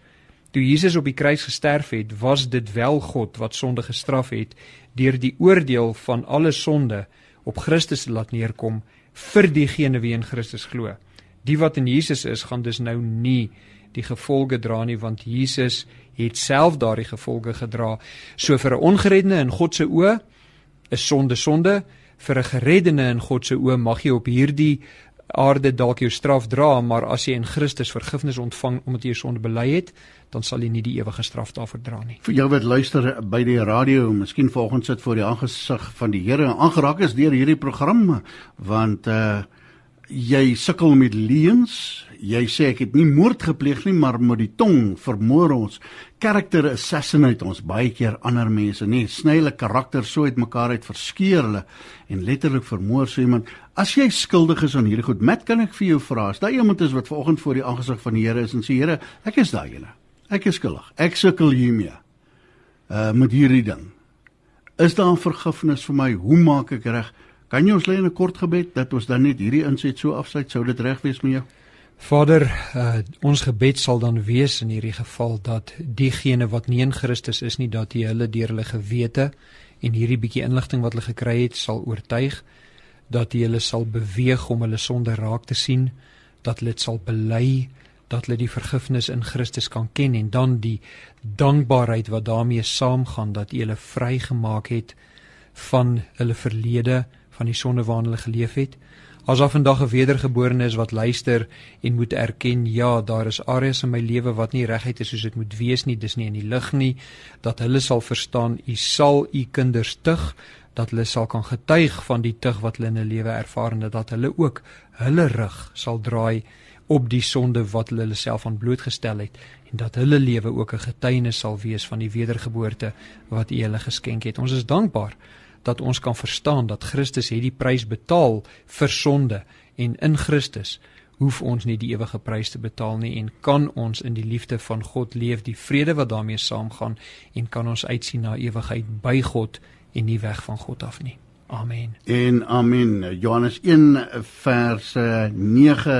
toe Jesus op die kruis gesterf het, was dit wel God wat sonde gestraf het deur die oordeel van alle sonde op Christus laat neerkom vir diegene wie in Christus glo. Die wat in Jesus is, gaan dus nou nie die gevolge dra nie want Jesus het self daardie gevolge gedra. So vir 'n ongeredde in God se oë is sonde sonde, vir 'n geredde in God se oë mag jy op hierdie aarde dalk jou straf dra, maar as jy in Christus vergifnis ontvang omdat jy jou sonde bely het, dan sal jy nie die ewige straf daarvoor dra nie. Vir jou wat luister by die radio, miskien vanoggend sit voor die aangesig van die Here aangeraak is deur hierdie program, want uh jy sukkel met leuns. Jy sê ek het nie moord gepleeg nie, maar met die tong vermoor ons. Character assassinate ons baie keer ander mense, nie sny hulle karakter so uitmekaar uit, verskeur hulle en letterlik vermoor so iemand. As jy skuldig is aan hierdie goed, met kan ek vir jou vra, as daai iemand is wat vanoggend voor die aangesig van die Here is en sê Here, ek is daai ene. Ek is skuldig. Ek sukkel hiermee. Uh met hierdie ding. Is daar vergifnis vir my? Hoe maak ek reg? Kan jy ons lê in 'n kort gebed dat ons dan net hierdie inset so afsluit? Sou dit reg wees met jou? Vader, uh, ons gebed sal dan wees in hierdie geval dat diegene wat nie in Christus is nie, dat jy hulle deur hulle gewete en hierdie bietjie inligting wat hulle gekry het sal oortuig dat jy hulle sal beweeg om hulle sonde raak te sien, dat hulle dit sal bely dat hulle die vergifnis in Christus kan ken en dan die dankbaarheid wat daarmee saamgaan dat jy hulle vrygemaak het van hulle verlede, van die sonde waarin hulle geleef het. As daar vandag 'n wedergeborenes wat luister en moet erken, ja, daar is areas in my lewe wat nie reguit is soos dit moet wees nie, dis nie in die lig nie, dat hulle sal verstaan, u sal u kinders tug, dat hulle sal kan getuig van die tug wat hulle in 'n lewe ervaar en dat hulle ook hulle rug sal draai op die sonde wat hulle self aan blootgestel het en dat hulle lewe ook 'n getuienis sal wees van die wedergeboorte wat U hulle geskenk het. Ons is dankbaar dat ons kan verstaan dat Christus het die prys betaal vir sonde en in Christus hoef ons nie die ewige prys te betaal nie en kan ons in die liefde van God leef, die vrede wat daarmee saamgaan en kan ons uitsien na ewigheid by God en nie weg van God af nie. Amen. En amen. Johannes 1 vers 9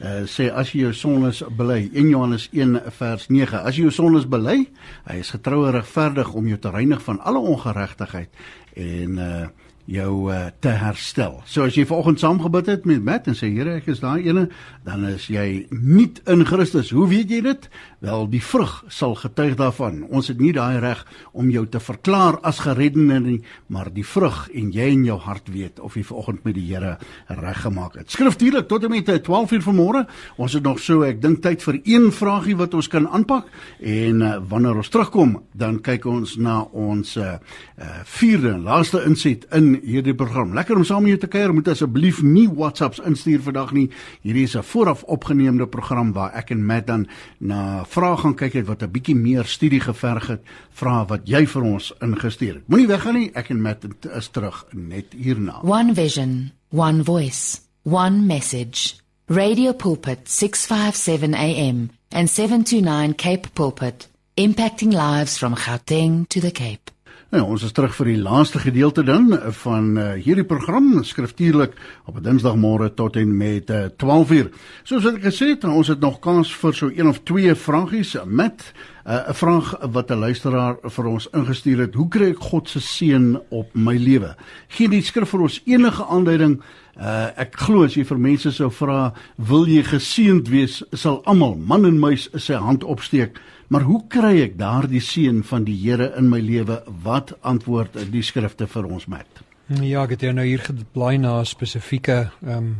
uh, sê as jy jou sondes bely. In Johannes 1 vers 9. As jy jou sondes bely, hy is getrou en regverdig om jou te reinig van alle ongeregtigheid en uh jou uh, te herstel. So as jy vanoggend saamgebid het met Matt en sê Here, ek is daai ene, dan is jy nie in Christus. Hoe weet jy dit? Wel, die vrug sal getuig daarvan. Ons het nie daai reg om jou te verklaar as gereddene nie, maar die vrug en jy in jou hart weet of jy vanoggend met die Here reggemaak het. Skriftuurlik tot en met 12 uur vanmôre. Ons het nog so, ek dink tyd vir een vragie wat ons kan aanpak en uh, wanneer ons terugkom, dan kyk ons na ons uh, uh, vierde en laaste inset in hierdie program. Lekker om saam met jou te kuier. Moet asseblief nie WhatsApps instuur vandag nie. Hierdie is 'n vooraf opgeneemde program waar ek en Matt dan na vrae gaan kyk het wat 'n bietjie meer studie geverg het, vrae wat jy vir ons ingestuur het. Moenie weggaan nie. Ek en Matt is terug net hierna. One vision, one voice, one message. Radio Pulpit 657 AM and 729 Cape Pulpit, impacting lives from Gauteng to the Cape. Nou, ons is terug vir die laaste gedeelte dan van uh, hierdie program, skriftuurlik op 'n Dinsdagmôre tot en met uh, 12uur. Soos ek gesê het, ons het nog kans vir so een of twee vragies met uh, 'n uh, vraag wat 'n luisteraar vir ons ingestuur het. Hoe kry ek God se seën op my lewe? Gee die skrif vir ons enige aanduiding Uh ek glo as jy vir mense sou vra, wil jy geseënd wees, sal almal, man en muis, sy hand opsteek. Maar hoe kry ek daardie seën van die Here in my lewe? Wat antwoord die skrifte vir ons met? Ja, ek het nou hier geblaai na spesifieke ehm um,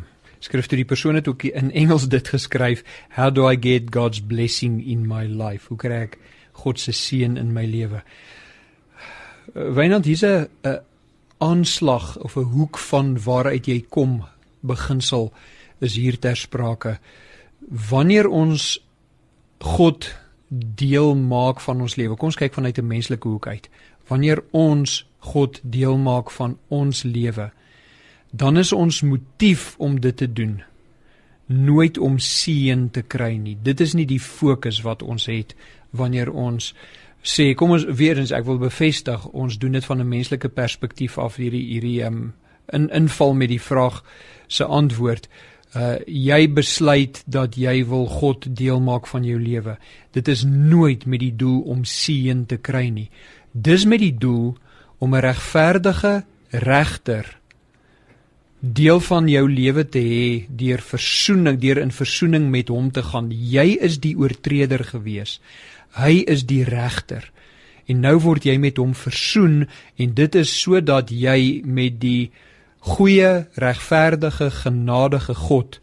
skrifte. Die persoon het ook in Engels dit geskryf, How do I get God's blessing in my life? Hoe kry ek God se seën in my lewe? Wynand, hier's 'n aanslag of 'n hoek van waaruit jy kom beginsel is hier ter sprake. Wanneer ons God deel maak van ons lewe. Kom ons kyk vanuit 'n menslike hoek uit. Wanneer ons God deel maak van ons lewe, dan is ons motief om dit te doen nooit om seën te kry nie. Dit is nie die fokus wat ons het wanneer ons sê kom ons weer eens ek wil bevestig ons doen dit van 'n menslike perspektief af hierdie hierdie um, in inval met die vraag se antwoord uh jy besluit dat jy wil God deel maak van jou lewe. Dit is nooit met die doel om seën te kry nie. Dis met die doel om 'n regverdige regter deel van jou lewe te hê deur versoening deur in versoening met hom te gaan. Jy is die oortreder gewees. Hy is die regter. En nou word jy met hom versoen en dit is sodat jy met die goeie, regverdige, genadige God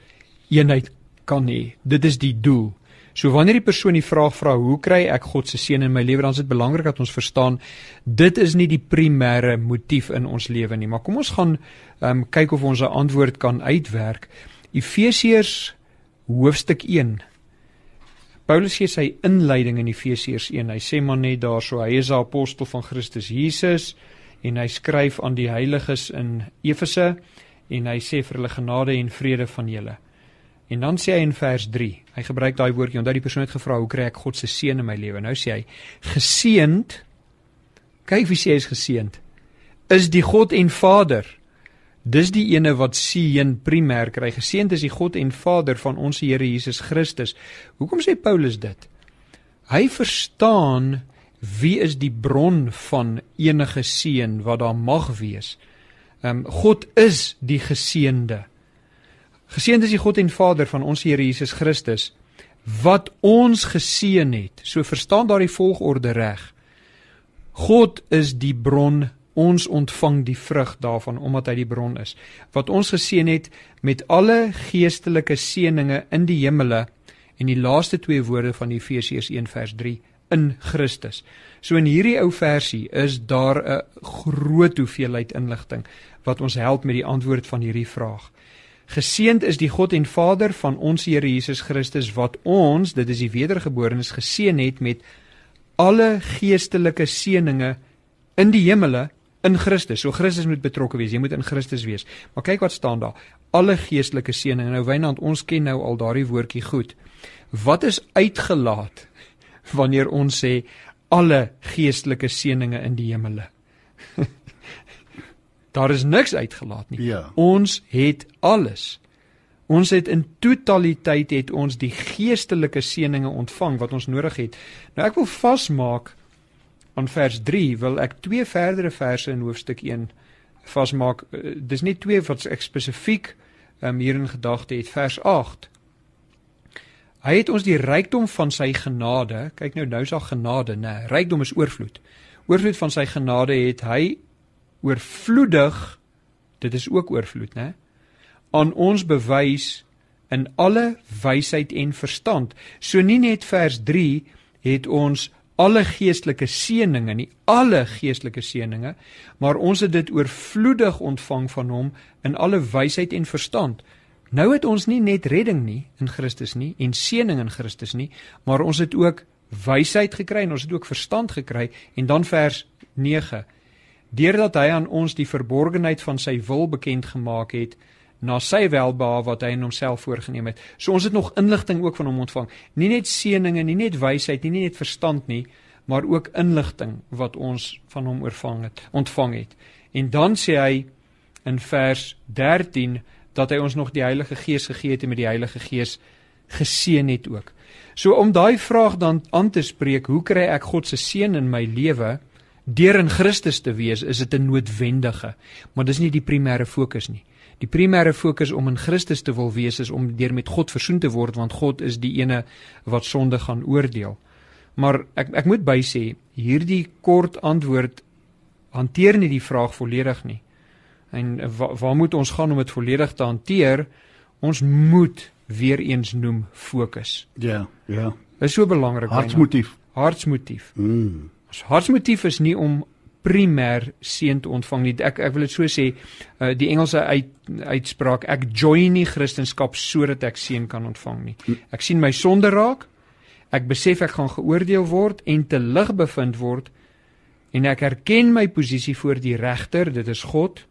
eenheid kan hê. Dit is die doel. So wanneer die persoon die vraag vra, hoe kry ek God se seën in my lewe, dan is dit belangrik dat ons verstaan dit is nie die primêre motief in ons lewe nie, maar kom ons gaan um, kyk of ons 'n antwoord kan uitwerk. Efesiërs hoofstuk Paulus gee sy inleiding in Efesiërs 1. Hy sê maar net daarso, hy is 'n apostel van Christus Jesus en hy skryf aan die heiliges in Efese en hy sê vir hulle genade en vrede van julle. En dan sê hy in vers 3, hy gebruik daai woordjie omdat die persoon het gevra hoe kry ek God se seën in my lewe? Nou sê hy geseend kyk wie sê hy is geseend is die God en Vader Dis die ene wat seën primêr kry. Geseënd is die God en Vader van ons Here Jesus Christus. Hoekom sê Paulus dit? Hy verstaan wie is die bron van enige seën wat daar mag wees. Ehm um, God is die geseënde. Geseënd is die God en Vader van ons Here Jesus Christus wat ons geseën het. So verstaan daardie volgorde reg. God is die bron ons ontvang die vrug daarvan omdat hy die bron is wat ons geseën het met alle geestelike seënings in die hemele en die laaste twee woorde van Efesiërs 1 vers 3 in Christus. So in hierdie ou versie is daar 'n groot hoeveelheid inligting wat ons help met die antwoord van hierdie vraag. Geseend is die God en Vader van ons Here Jesus Christus wat ons, dit is die wedergeborenes, geseën het met alle geestelike seënings in die hemele in Christus. So Christus moet betrokke wees. Jy moet in Christus wees. Maar kyk wat staan daar. Alle geestelike seëninge. Nou Wynand, ons ken nou al daardie woordjie goed. Wat is uitgelaat wanneer ons sê alle geestelike seëninge in die hemele? <laughs> daar is niks uitgelaat nie. Ja. Ons het alles. Ons het in totaliteit het ons die geestelike seëninge ontvang wat ons nodig het. Nou ek wil vasmaak aan vers 3 wil ek twee verdere verse in hoofstuk 1 vasmaak. Eh, dis nie twee wat ek spesifiek um, hier in gedagte het. Vers 8. Hy het ons die rykdom van sy genade, kyk nou nou is daar genade, nê. Nee, rykdom is oorvloed. Oorvloed van sy genade het hy oorvloedig, dit is ook oorvloed, nê, aan ons bewys in alle wysheid en verstand. So nie net vers 3 het ons alle geestelike seëninge nie alle geestelike seëninge maar ons het dit oorvloedig ontvang van hom in alle wysheid en verstand nou het ons nie net redding nie in Christus nie en seëning in Christus nie maar ons het ook wysheid gekry en ons het ook verstand gekry en dan vers 9 deurdat hy aan ons die verborgenheid van sy wil bekend gemaak het na sy welbehae wat hy in homself voorgenem het. So ons het nog inligting ook van hom ontvang. Nie net seëninge, nie net wysheid, nie, nie net verstand nie, maar ook inligting wat ons van hom ontvang het, ontvang het. En dan sê hy in vers 13 dat hy ons nog die Heilige Gees gegee het en met die Heilige Gees geseën het ook. So om daai vraag dan aan te spreek, hoe kry ek God se seën in my lewe? Deur in Christus te wees, is dit 'n noodwendige, maar dis nie die primêre fokus nie. Die primêre fokus om in Christus te wil wees is om deur met God versoen te word want God is die ene wat sonde gaan oordeel. Maar ek ek moet bysê, hierdie kort antwoord hanteer nie die vraag volledig nie. En waar, waar moet ons gaan om dit volledig te hanteer? Ons moet weer eens noem fokus. Ja, ja. Is so belangrik. Hartsmotief. Hartsmotief. Mm. Ons hartsmotief is nie om primêr seën te ontvang nie. Ek ek wil dit so sê, uh, die Engelse uit, uitspraak ek join nie Christendom sodat ek seën kan ontvang nie. Ek sien my sonde raak. Ek besef ek gaan geoordeel word en te lig bevind word en ek erken my posisie voor die regter, dit is God.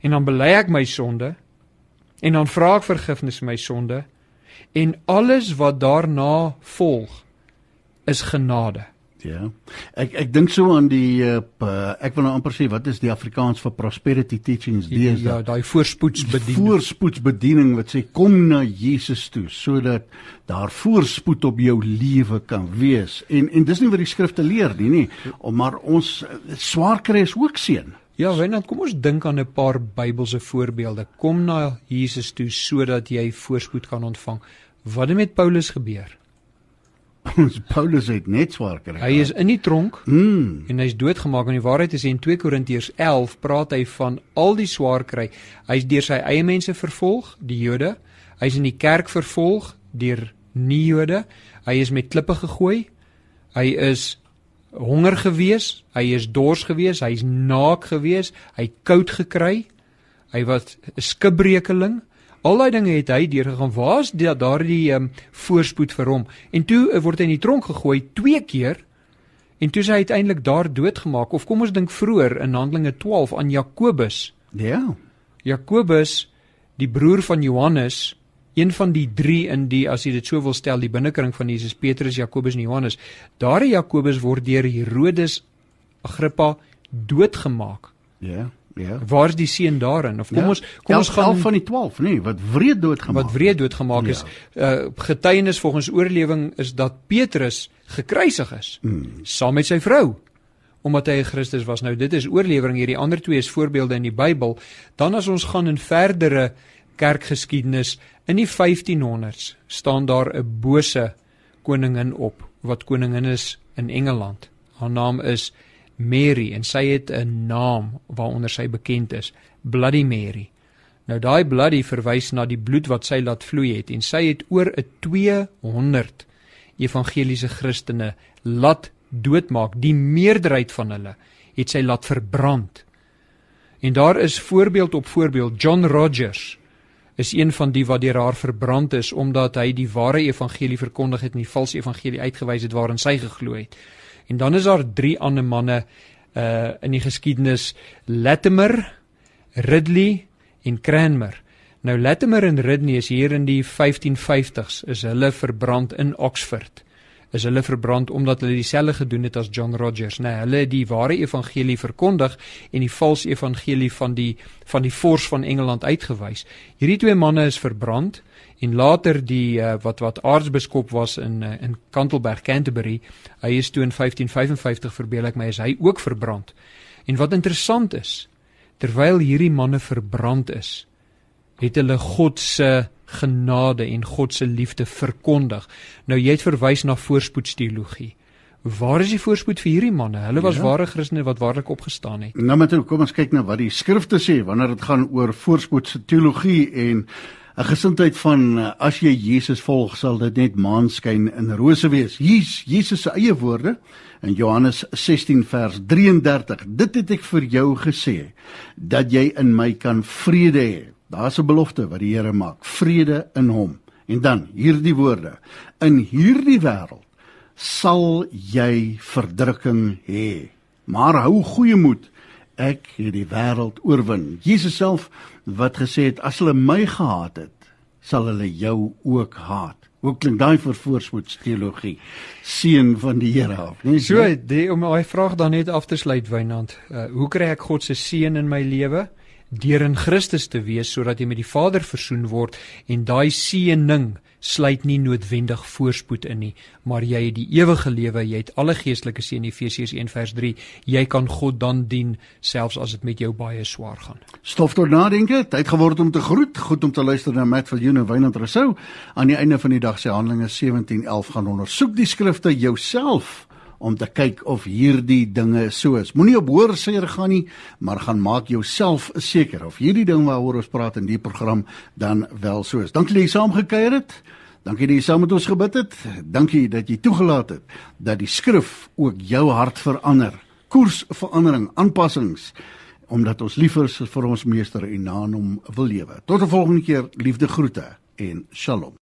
En dan bely ek my sonde en dan vra ek vergifnis my sonde en alles wat daarna volg is genade. Ja. Ek ek dink so aan die uh, ek wil nou amper sê wat is die Afrikaans vir prosperity teachings dis ja, daai voorspoedsbediening. Voorspoedsbediening wat sê kom na Jesus toe sodat daar voorspoed op jou lewe kan wees. En en dis nie wat die skrifte leer nie, nie. Maar ons swaar kry is ook seën. Ja, Wenat, kom ons dink aan 'n paar Bybelse voorbeelde. Kom na Jesus toe sodat jy voorspoed kan ontvang. Wat het met Paulus gebeur? Ons <laughs> Paulus het net swaar gekry. Hy is in die tronk mm. en hy's doodgemaak. En die waarheid is in 2 Korintiërs 11 praat hy van al die swaar kry. Hy's deur sy eie mense vervolg, die Jode. Hy's in die kerk vervolg deur nie-Jode. Hy is met klippe gegooi. Hy is honger gewees, hy is dors gewees, hy's naak gewees, hy koud gekry. Hy was 'n skibrekeling. Al daai dinge het hy deurgegaan. Waar's daardie um, voorspoed vir hom? En toe uh, word hy in die tronk gegooi twee keer. En toe is hy uiteindelik daar doodgemaak. Of kom ons dink vroeër in Handelinge 12 aan Jakobus. Ja. Jakobus, die broer van Johannes, een van die 3 in die as jy dit so wil stel die binnekring van Jesus Petrus, Jakobus en Johannes. Daardie Jakobus word deur Herodes Agrippa doodgemaak. Ja. Ja. Waar's die seën daarin? Of kom ja. ons kom ons gaan van die 12, nê, nee, wat wreed doodgemaak. Wat wreed doodgemaak ja. is. Uh getuienis volgens oorlewing is dat Petrus gekruisig is mm. saam met sy vrou omdat hy 'n Christus was. Nou dit is oorlewering hierdie ander twee is voorbeelde in die Bybel. Dan as ons gaan in verdere kerkgeskiedenis in die 1500s staan daar 'n bose koningin op wat koningin is in Engeland. Haar naam is Mary en sy het 'n naam waaronder sy bekend is, Bloody Mary. Nou daai bloody verwys na die bloed wat sy laat vloei het en sy het oor 'n 200 evangeliese Christene laat doodmaak. Die meerderheid van hulle het sy laat verbrand. En daar is voorbeeld op voorbeeld John Rogers is een van die wat deur haar verbrand is omdat hy die ware evangelie verkondig het en die valse evangelie uitgewys het waarin sy geglo het. En dan is daar drie ander manne uh in die geskiedenis Latimer, Ridley en Cranmer. Nou Latimer en Ridley is hier in die 1550s is hulle verbrand in Oxford is hulle verbrand omdat hulle dieselfde gedoen het as John Rogers, nê. Nee, hulle het die ware evangelie verkondig en die valse evangelie van die van die vors van Engeland uitgewys. Hierdie twee manne is verbrand en later die uh, wat wat aartsbiskop was in uh, in Canterbury, Canterbury, hy is toe in 1555 verbeel ek my is hy ook verbrand. En wat interessant is, terwyl hierdie manne verbrand is, het hulle God se genade en God se liefde verkondig. Nou jy het verwys na voorspoedsteologie. Waar is die voorspoed vir hierdie manne? Hulle was ja. ware Christene wat waarlik opgestaan het. Nou met kom ons kyk na wat die skrifte sê wanneer dit gaan oor voorspoedsteologie en 'n gesindheid van as jy Jesus volg sal dit net maanskyn in rose wees. Hier's Jesus se eie woorde in Johannes 16 vers 33. Dit het ek vir jou gesê dat jy in my kan vrede hê. Daar's 'n belofte wat die Here maak, vrede in hom. En dan hierdie woorde: In hierdie wêreld sal jy verdrukking hê. Maar hou goeie moed. Ek het die wêreld oorwin. Jesus self wat gesê het as hulle my gehaat het, sal hulle jou ook haat. Hoe klink daai vir voorspoedsteologie? Seën van die Here af, nee? So, die, om daai vraag dan net af te sluit, Wynand. Uh, hoe kry ek God se seën in my lewe? Deur in Christus te wees sodat jy met die Vader versoen word en daai seëning sluit nie noodwendig voorspoed in nie, maar jy het die ewige lewe, jy het alle geestelike seën Efesiërs 1:3. Jy kan God dan dien selfs as dit met jou baie swaar gaan. Stof tot nadenke, tyd geword om te groet, goed om te luister na Matt van Joen en Wynand Rousseau. Aan die einde van die dag sê Handelinge 17:11 gaan ondersoek die skrifte jouself om te kyk of hierdie dinge so is. Moenie op hoor seer gaan nie, maar gaan maak jouself seker of hierdie ding waaroor ons praat in die program dan wel so is. Dankie dat jy saamgekuier het. Dankie dat jy saam met ons gebid het. Dankie dat jy toegelaat het dat die skrif ook jou hart verander. Koersverandering, aanpassings omdat ons liever vir ons meester en na hom wil lewe. Tot 'n volgende keer, liefde groete en shalom.